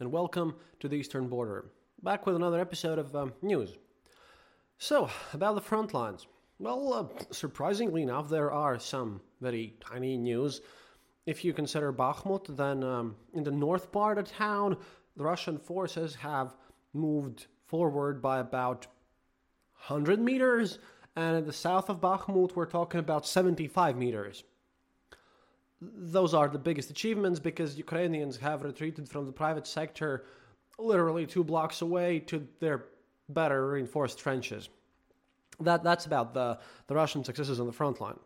and welcome to the Eastern Border. Back with another episode of um, news. So, about the front lines. Well, uh, surprisingly enough, there are some very tiny news. If you consider Bakhmut, then um, in the north part of town, the Russian forces have moved forward by about 100 meters, and in the south of Bakhmut, we're talking about 75 meters. Those are the biggest achievements because Ukrainians have retreated from the private sector literally two blocks away to their better reinforced trenches. That, that's about the, the Russian successes on the front line.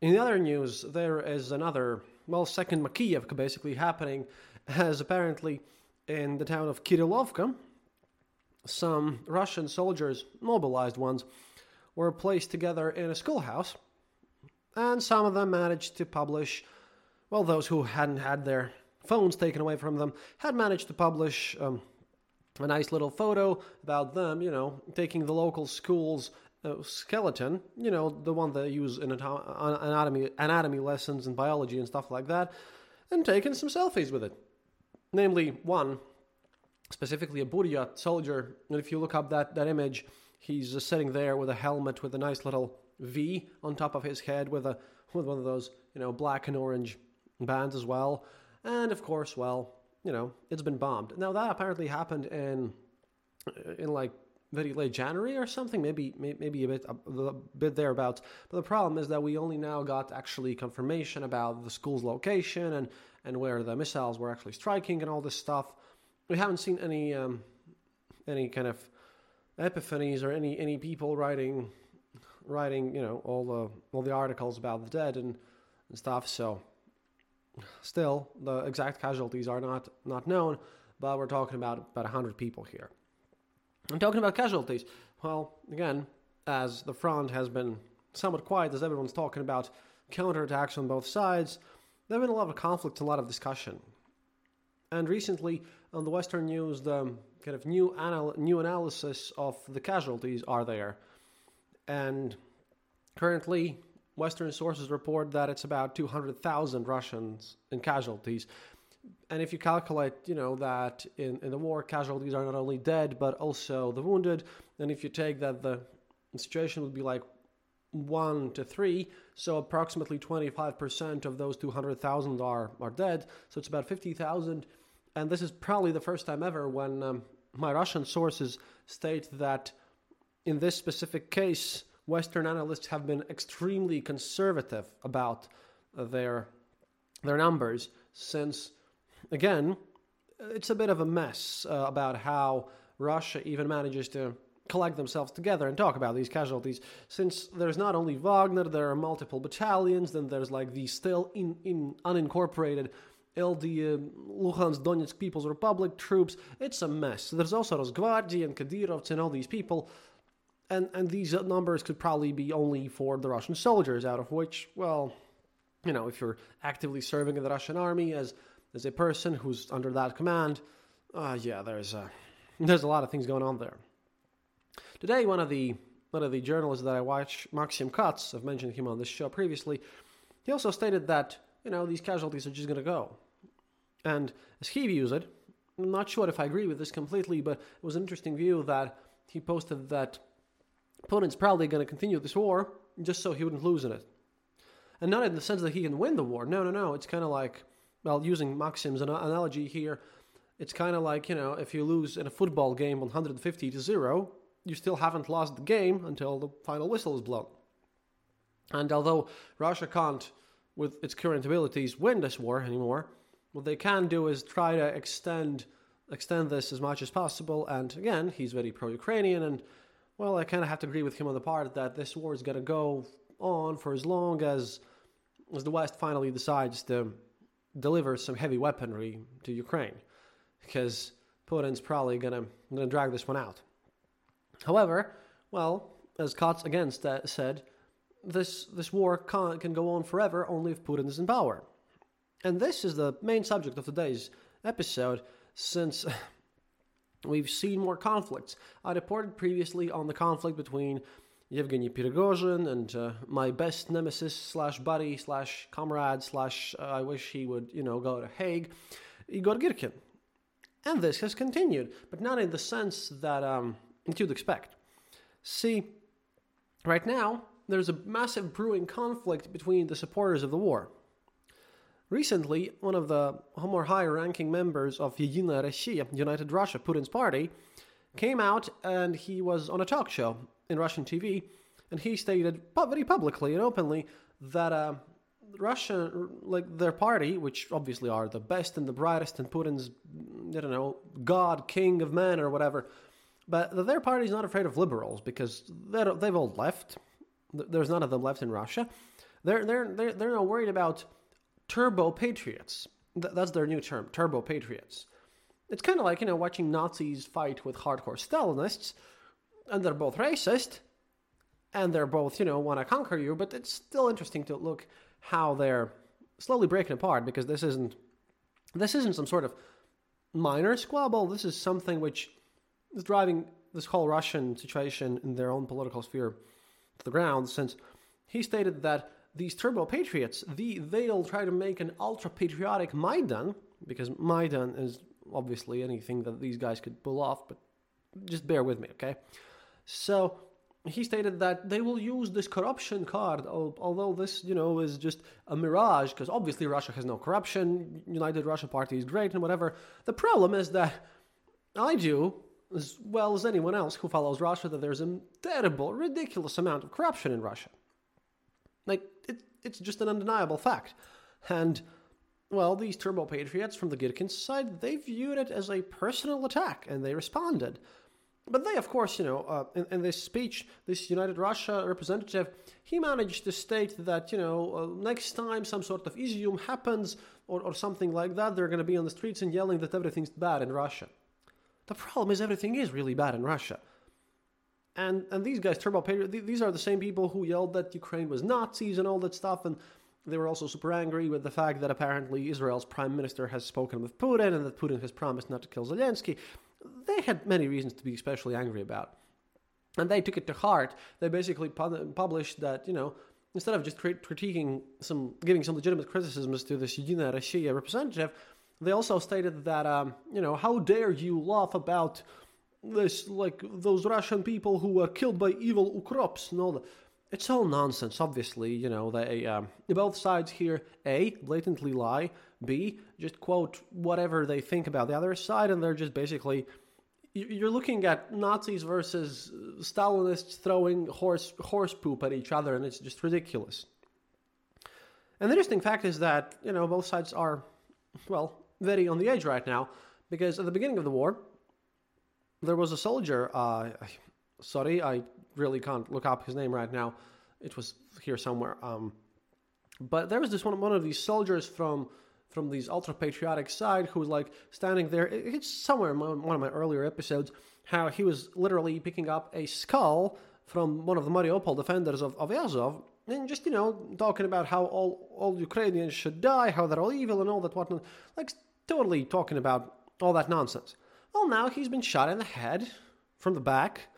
In the other news, there is another, well, second Makiyevka basically happening, as apparently in the town of Kirilovka, some Russian soldiers, mobilized ones, were placed together in a schoolhouse, and some of them managed to publish, well, those who hadn't had their phones taken away from them had managed to publish um, a nice little photo about them, you know, taking the local school's uh, skeleton, you know, the one they use in anatomy, anatomy lessons and biology and stuff like that, and taking some selfies with it. Namely, one, specifically a Buryat soldier, and if you look up that, that image, he's just sitting there with a helmet with a nice little V on top of his head with a with one of those, you know, black and orange bands as well. And of course, well, you know, it's been bombed. Now that apparently happened in in like very late January or something, maybe maybe a bit a bit thereabouts. But the problem is that we only now got actually confirmation about the school's location and and where the missiles were actually striking and all this stuff. We haven't seen any um, any kind of epiphanies or any any people writing writing you know all the all the articles about the dead and, and stuff. So Still, the exact casualties are not, not known, but we're talking about about 100 people here. I'm talking about casualties. Well, again, as the front has been somewhat quiet, as everyone's talking about counterattacks on both sides, there have been a lot of conflict, a lot of discussion. And recently, on the Western news, the kind of new anal- new analysis of the casualties are there. And currently, Western sources report that it's about 200,000 Russians in casualties. And if you calculate, you know, that in, in the war, casualties are not only dead, but also the wounded, and if you take that the situation would be like one to three, so approximately 25% of those 200,000 are, are dead, so it's about 50,000. And this is probably the first time ever when um, my Russian sources state that in this specific case, Western analysts have been extremely conservative about their their numbers since again it's a bit of a mess uh, about how Russia even manages to collect themselves together and talk about these casualties since there's not only Wagner there are multiple battalions then there's like the still in, in unincorporated LD uh, Luhansk Donetsk People's Republic troops. It's a mess. There's also Rosgvardia and Kadyrovцы and all these people and and these numbers could probably be only for the Russian soldiers, out of which, well, you know, if you're actively serving in the Russian army as as a person who's under that command, uh, yeah, there's a there's a lot of things going on there. Today, one of the one of the journalists that I watch, Maxim Katz, I've mentioned him on this show previously, he also stated that you know, these casualties are just going to go. And as he views it, I'm not sure if I agree with this completely, but it was an interesting view that he posted that Putin's probably going to continue this war just so he wouldn't lose in it. And not in the sense that he can win the war. No, no, no. It's kind of like, well, using Maxim's analogy here, it's kind of like, you know, if you lose in a football game 150 to 0, you still haven't lost the game until the final whistle is blown. And although Russia can't, with its current abilities, win this war anymore, what they can do is try to extend extend this as much as possible. And again, he's very pro-Ukrainian, and well, I kind of have to agree with him on the part that this war is going to go on for as long as as the West finally decides to deliver some heavy weaponry to Ukraine, because Putin's probably going to drag this one out. However, well, as Katz again said, this this war can, can go on forever only if Putin is in power. And this is the main subject of today's episode, since we've seen more conflicts. I reported previously on the conflict between Yevgeny Prigozhin and uh, my best nemesis slash buddy slash comrade slash uh, I wish he would you know go to Hague, Igor Girkin, and this has continued, but not in the sense that um, you'd expect. See, right now there's a massive brewing conflict between the supporters of the war. Recently, one of the more high-ranking members of Yedinaya Russia, United Russia, Putin's party, came out and he was on a talk show in Russian TV, and he stated very publicly and openly that uh, Russia, like their party, which obviously are the best and the brightest, and Putin's, I don't know, God, king of men or whatever, but their party's not afraid of liberals because they've all left. There's none of them left in Russia. They're they're they're, they're not worried about turbo patriots. Th- that's their new term, turbo patriots. It's kind of like, you know, watching Nazis fight with hardcore Stalinists, and they're both racist, and they're both, you know, want to conquer you, but it's still interesting to look how they're slowly breaking apart because this isn't this isn't some sort of minor squabble. This is something which is driving this whole Russian situation in their own political sphere to the ground since he stated that these turbo patriots, the, they'll try to make an ultra patriotic Maidan, because Maidan is obviously anything that these guys could pull off, but just bear with me, okay? So he stated that they will use this corruption card, although this, you know, is just a mirage, because obviously Russia has no corruption, United Russia Party is great and whatever. The problem is that I do, as well as anyone else who follows Russia, that there's a terrible, ridiculous amount of corruption in Russia. Like, it's just an undeniable fact. And, well, these turbo patriots from the Girkin side, they viewed it as a personal attack, and they responded. But they, of course, you know, uh, in, in, this speech, this United Russia representative, he managed to state that, you know, uh, next time some sort of Izium happens or, or something like that, they're going to be on the streets and yelling that everything's bad in Russia. The problem is everything is really bad in Russia. And and these guys, Turbo Patriot, these are the same people who yelled that Ukraine was Nazis and all that stuff. And they were also super angry with the fact that apparently Israel's prime minister has spoken with Putin and that Putin has promised not to kill Zelensky. They had many reasons to be especially angry about. And they took it to heart. They basically published that, you know, instead of just crit- critiquing some, giving some legitimate criticisms to this Yedinaya Russia representative, they also stated that, um, you know, how dare you laugh about this like those Russian people who were killed by evil ukrops and all that. It's all nonsense. Obviously, you know they um, both sides here a blatantly lie, b just quote whatever they think about the other side, and they're just basically you're looking at Nazis versus Stalinists throwing horse horse poop at each other, and it's just ridiculous. And the interesting fact is that you know both sides are well very on the edge right now because at the beginning of the war there was a soldier. Uh, sorry, I really can't look up his name right now. It was here somewhere. Um, but there was this one one of these soldiers from from these ultra patriotic side who was like standing there. It's somewhere in one of my earlier episodes how he was literally picking up a skull from one of the Mariupol defenders of, of Azov and just you know talking about how all all Ukrainians should die, how they're all evil and all that whatnot, like totally talking about all that nonsense. Well, now he's been shot in the head from the back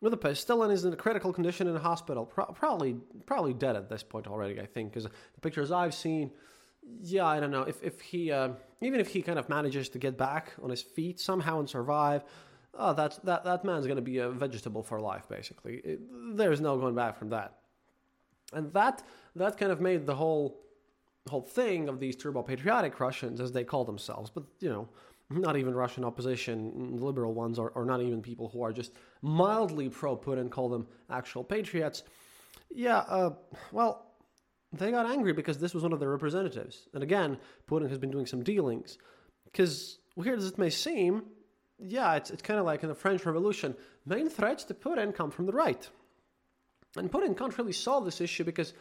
with a pistol and is in a critical condition in a hospital. Pro- probably, probably dead at this point already. I think, because the pictures I've seen, yeah, I don't know if if he uh, even if he kind of manages to get back on his feet somehow and survive. Oh, that's that that man's going to be a vegetable for life, basically. It, there's no going back from that, and that that kind of made the whole whole thing of these turbo patriotic Russians, as they call themselves, but you know, not even Russian opposition, liberal ones, or, or not even people who are just mildly pro Putin, call them actual patriots. Yeah, uh, well, they got angry because this was one of their representatives. And again, Putin has been doing some dealings. Because, weird as it may seem, yeah, it's, it's kind of like in the French Revolution. Main threats to Putin come from the right. And Putin can't really solve this issue because,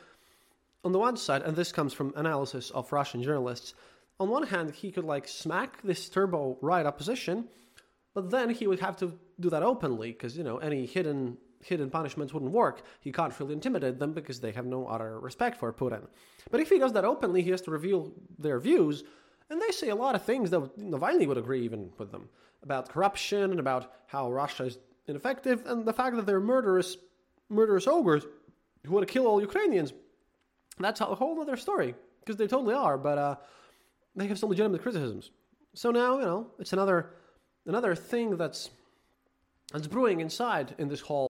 on the one side, and this comes from analysis of Russian journalists, on one hand, he could like smack this turbo right opposition, but then he would have to do that openly because, you know, any hidden hidden punishments wouldn't work. He can't really intimidate them because they have no utter respect for Putin. But if he does that openly, he has to reveal their views, and they say a lot of things that Navalny would agree even with them about corruption and about how Russia is ineffective, and the fact that they're murderous, murderous ogres who want to kill all Ukrainians. That's a whole other story because they totally are, but uh, they have some legitimate criticisms. So now you know it's another another thing that's that's brewing inside in this whole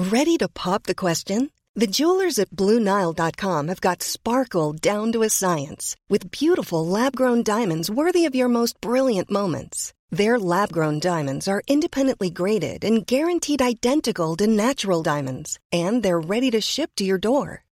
Ready to pop the question? The jewelers at BlueNile.com have got sparkle down to a science with beautiful lab grown diamonds worthy of your most brilliant moments. Their lab grown diamonds are independently graded and guaranteed identical to natural diamonds, and they're ready to ship to your door.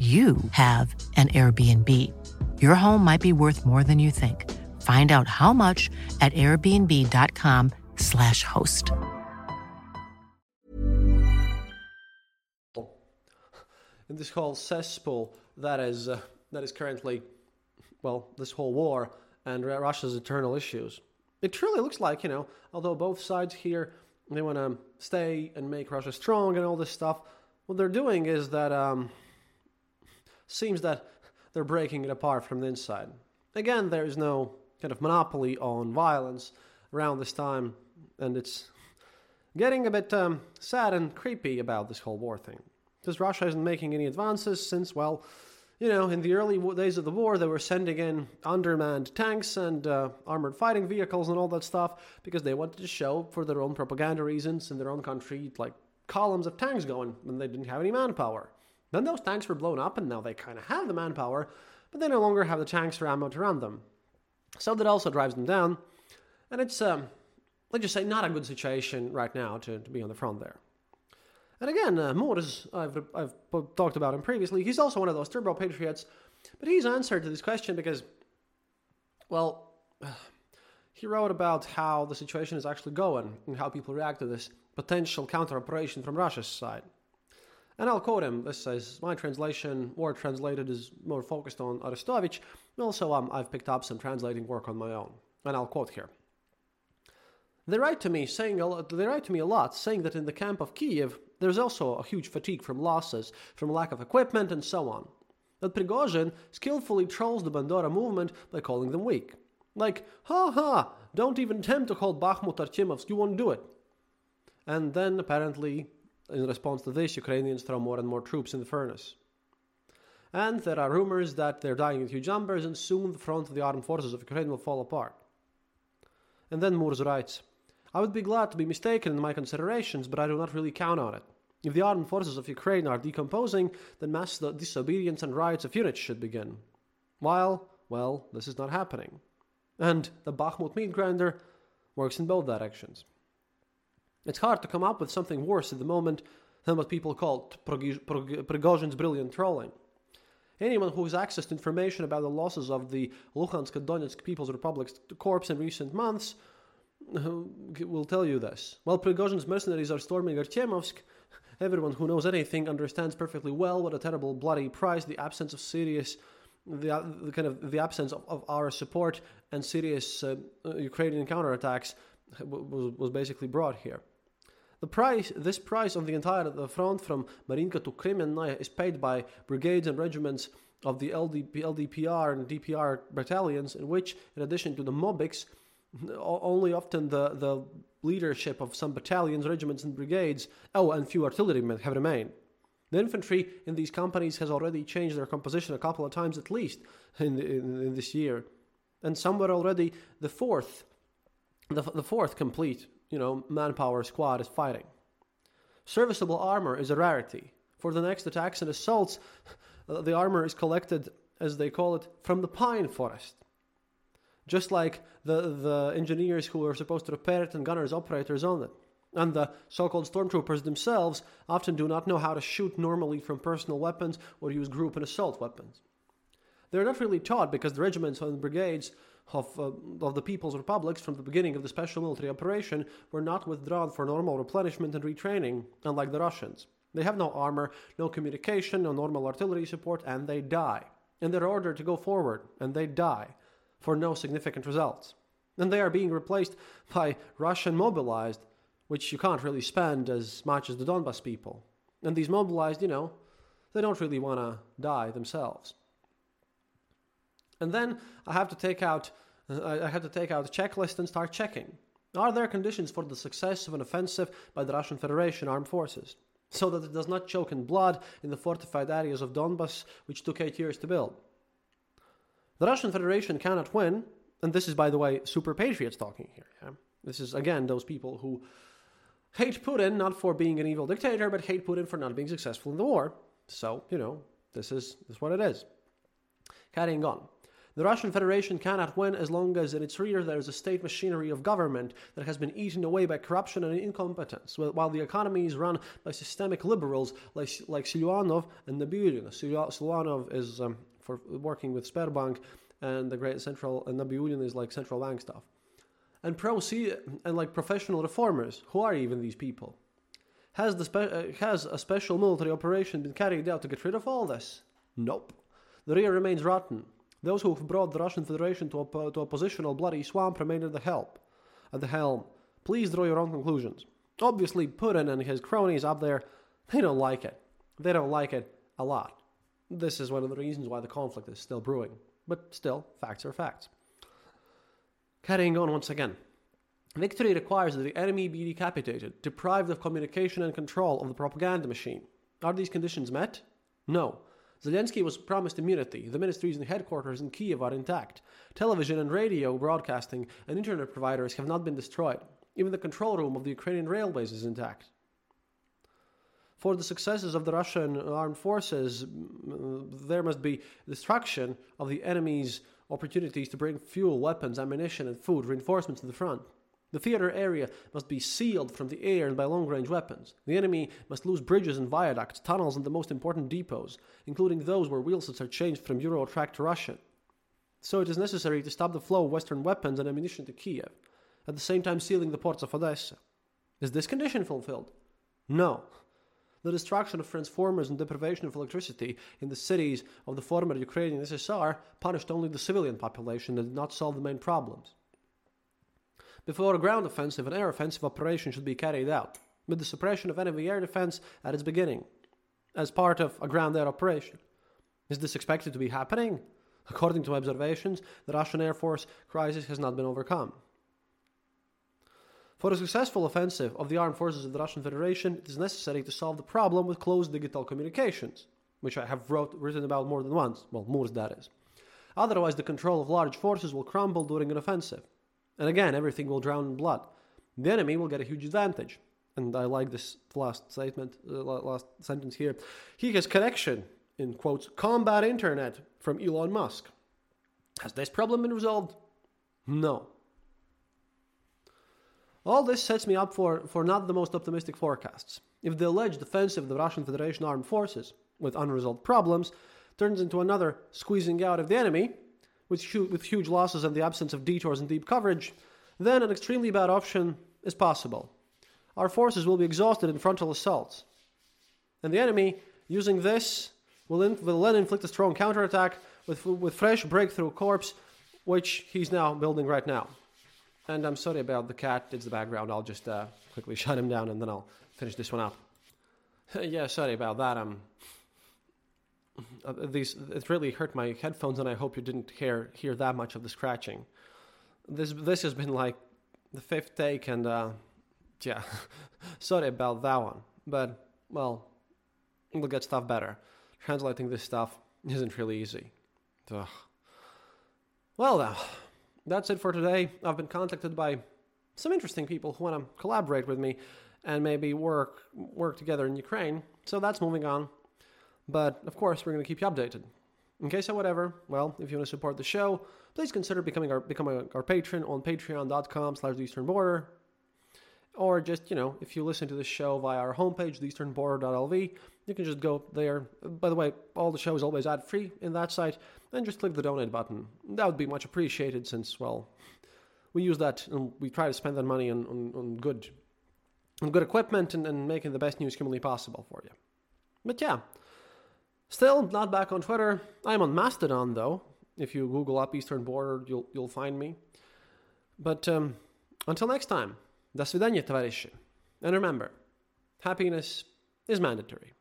you have an Airbnb. Your home might be worth more than you think. Find out how much at airbnb.com/slash host. in this whole cesspool that is uh, that is currently, well, this whole war and Russia's eternal issues. It truly looks like you know, although both sides here they want to stay and make Russia strong and all this stuff. What they're doing is that. Um, seems that they're breaking it apart from the inside. Again, there is no kind of monopoly on violence around this time, and it's getting a bit um, sad and creepy about this whole war thing. Because Russia isn't making any advances since, well, you know, in the early days of the war, they were sending in undermanned tanks and uh, armored fighting vehicles and all that stuff because they wanted to show, for their own propaganda reasons, in their own country, like columns of tanks going when they didn't have any manpower. Then those tanks were blown up, and now they kind of have the manpower, but they no longer have the tanks or ammo to run them. So that also drives them down, and it's, um, let's just say, not a good situation right now to, to be on the front there. And again, uh, Murz, I've, I've talked about him previously, he's also one of those turbo patriots, but he's answered to this question because, well, he wrote about how the situation is actually going and how people react to this potential counter operation from Russia's side. And I'll quote him. This says, my translation, or translated, is more focused on Arestovich. Also, um, I've picked up some translating work on my own. And I'll quote here. They write to me saying a lot, they write to me a lot, saying that in the camp of Kiev there's also a huge fatigue from losses, from lack of equipment, and so on. That Prigozhin skillfully trolls the Bandera movement by calling them weak. Like, ha ha, don't even attempt to call Bakhmut Artyomovsk, you won't do it. And then apparently in response to this, Ukrainians throw more and more troops in the furnace. And there are rumors that they're dying in huge numbers, and soon the front of the armed forces of Ukraine will fall apart. And then Murz writes I would be glad to be mistaken in my considerations, but I do not really count on it. If the armed forces of Ukraine are decomposing, then mass disobedience and riots of units should begin. While, well, this is not happening. And the Bakhmut meat grinder works in both directions. It's hard to come up with something worse at the moment than what people call Prigozhin's brilliant trolling. Anyone who has access to information about the losses of the Luhansk and Donetsk People's Republic's corps in recent months will tell you this. While Prigozhin's mercenaries are storming Artyomovsk, everyone who knows anything understands perfectly well what a terrible bloody price the absence of serious the, the kind of the absence of, of our support and serious uh, Ukrainian counterattacks was, was basically brought here. The price, this price on the entire front from Marinka to Kremennaya is paid by brigades and regiments of the LDP, LDPR and DPR battalions, in which, in addition to the mobics, only often the, the leadership of some battalions, regiments, and brigades, oh, and few artillerymen have remained. The infantry in these companies has already changed their composition a couple of times at least in, the, in, in this year, and some were already the fourth, the, the fourth complete you know, manpower squad is fighting. Serviceable armor is a rarity. For the next attacks and assaults, uh, the armor is collected, as they call it, from the pine forest. Just like the, the engineers who are supposed to repair it and gunners operators on it. And the so called stormtroopers themselves often do not know how to shoot normally from personal weapons or use group and assault weapons. They're not really taught because the regiments and brigades of, uh, of the People's Republics from the beginning of the special military operation were not withdrawn for normal replenishment and retraining, unlike the Russians. They have no armor, no communication, no normal artillery support, and they die. And they're ordered to go forward, and they die for no significant results. And they are being replaced by Russian mobilized, which you can't really spend as much as the Donbas people. And these mobilized, you know, they don't really want to die themselves. And then I have to take out uh, I have to take out a checklist and start checking. Are there conditions for the success of an offensive by the Russian Federation armed forces, so that it does not choke in blood in the fortified areas of Donbass, which took eight years to build? The Russian Federation cannot win, and this is, by the way, super patriots talking here. Yeah? This is, again, those people who hate Putin not for being an evil dictator, but hate Putin for not being successful in the war. So, you know, this is, this is what it is. Carrying on. The Russian Federation cannot win as long as in its rear there is a state machinery of government that has been eaten away by corruption and incompetence, while the economy is run by systemic liberals like, like Siluanov and Nabiullin. Siluanov is um, for working with Sberbank, and the Great Central, and Nabiullin is like central bank stuff. And pro and like professional reformers, who are even these people? Has the spe- uh, has a special military operation been carried out to get rid of all this? Nope. The rear remains rotten. Those who have brought the Russian Federation to a, to a positional bloody swamp remain at the help, at the helm. Please draw your own conclusions. Obviously, Putin and his cronies up there, they don't like it. They don't like it a lot. This is one of the reasons why the conflict is still brewing. But still, facts are facts. Carrying on once again. Victory requires that the enemy be decapitated, deprived of communication and control of the propaganda machine. Are these conditions met? No. Zelensky was promised immunity. The ministries and headquarters in Kiev are intact. Television and radio broadcasting and internet providers have not been destroyed. Even the control room of the Ukrainian railways is intact. For the successes of the Russian armed forces, there must be destruction of the enemy's opportunities to bring fuel, weapons, ammunition, and food, reinforcements to the front. The theater area must be sealed from the air and by long range weapons. The enemy must lose bridges and viaducts, tunnels, and the most important depots, including those where wheelsets are changed from Eurotrack to Russian. So it is necessary to stop the flow of Western weapons and ammunition to Kiev, at the same time sealing the ports of Odessa. Is this condition fulfilled? No. The destruction of transformers and deprivation of electricity in the cities of the former Ukrainian SSR punished only the civilian population and did not solve the main problems. Before a ground offensive, an air offensive operation should be carried out, with the suppression of enemy air defense at its beginning, as part of a ground air operation. Is this expected to be happening? According to observations, the Russian Air Force crisis has not been overcome. For a successful offensive of the armed forces of the Russian Federation, it is necessary to solve the problem with closed digital communications, which I have wrote, written about more than once, well, Murz that is. Otherwise, the control of large forces will crumble during an offensive. And again, everything will drown in blood. The enemy will get a huge advantage. And I like this last statement, uh, last sentence here. He has connection, in quotes, combat internet from Elon Musk. Has this problem been resolved? No. All this sets me up for, for not the most optimistic forecasts. If the alleged offensive of the Russian Federation armed forces, with unresolved problems, turns into another squeezing out of the enemy, with, hu- with huge losses and the absence of detours and deep coverage, then an extremely bad option is possible. Our forces will be exhausted in frontal assaults. And the enemy, using this, will, in- will then inflict a strong counterattack with, with fresh breakthrough corps, which he's now building right now. And I'm sorry about the cat, it's the background. I'll just uh, quickly shut him down and then I'll finish this one up. yeah, sorry about that. Um, uh, these it really hurt my headphones, and I hope you didn't hear hear that much of the scratching. This this has been like the fifth take, and uh, yeah, sorry about that one. But well, we'll get stuff better. Translating this stuff isn't really easy. Ugh. Well, now, that's it for today. I've been contacted by some interesting people who want to collaborate with me and maybe work work together in Ukraine. So that's moving on. But of course, we're going to keep you updated. In case of whatever, well, if you want to support the show, please consider becoming our becoming our patron on patreon.com slash the eastern border. Or just, you know, if you listen to the show via our homepage, theeasternborder.lv, you can just go there. By the way, all the show is always ad free in that site, and just click the donate button. That would be much appreciated since, well, we use that and we try to spend that money on, on, on good on good equipment and, and making the best news humanly possible for you. But yeah, still not back on Twitter. I'm on Mastodon though. If you Google up Eastern Border, you'll you'll find me. But um, until next time, до свидания, товарищи. And remember, happiness is mandatory.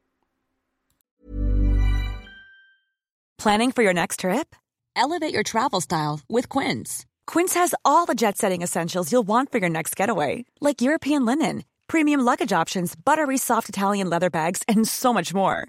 Planning for your next trip? Elevate your travel style with Quince. Quince has all the jet setting essentials you'll want for your next getaway, like European linen, premium luggage options, buttery soft Italian leather bags, and so much more.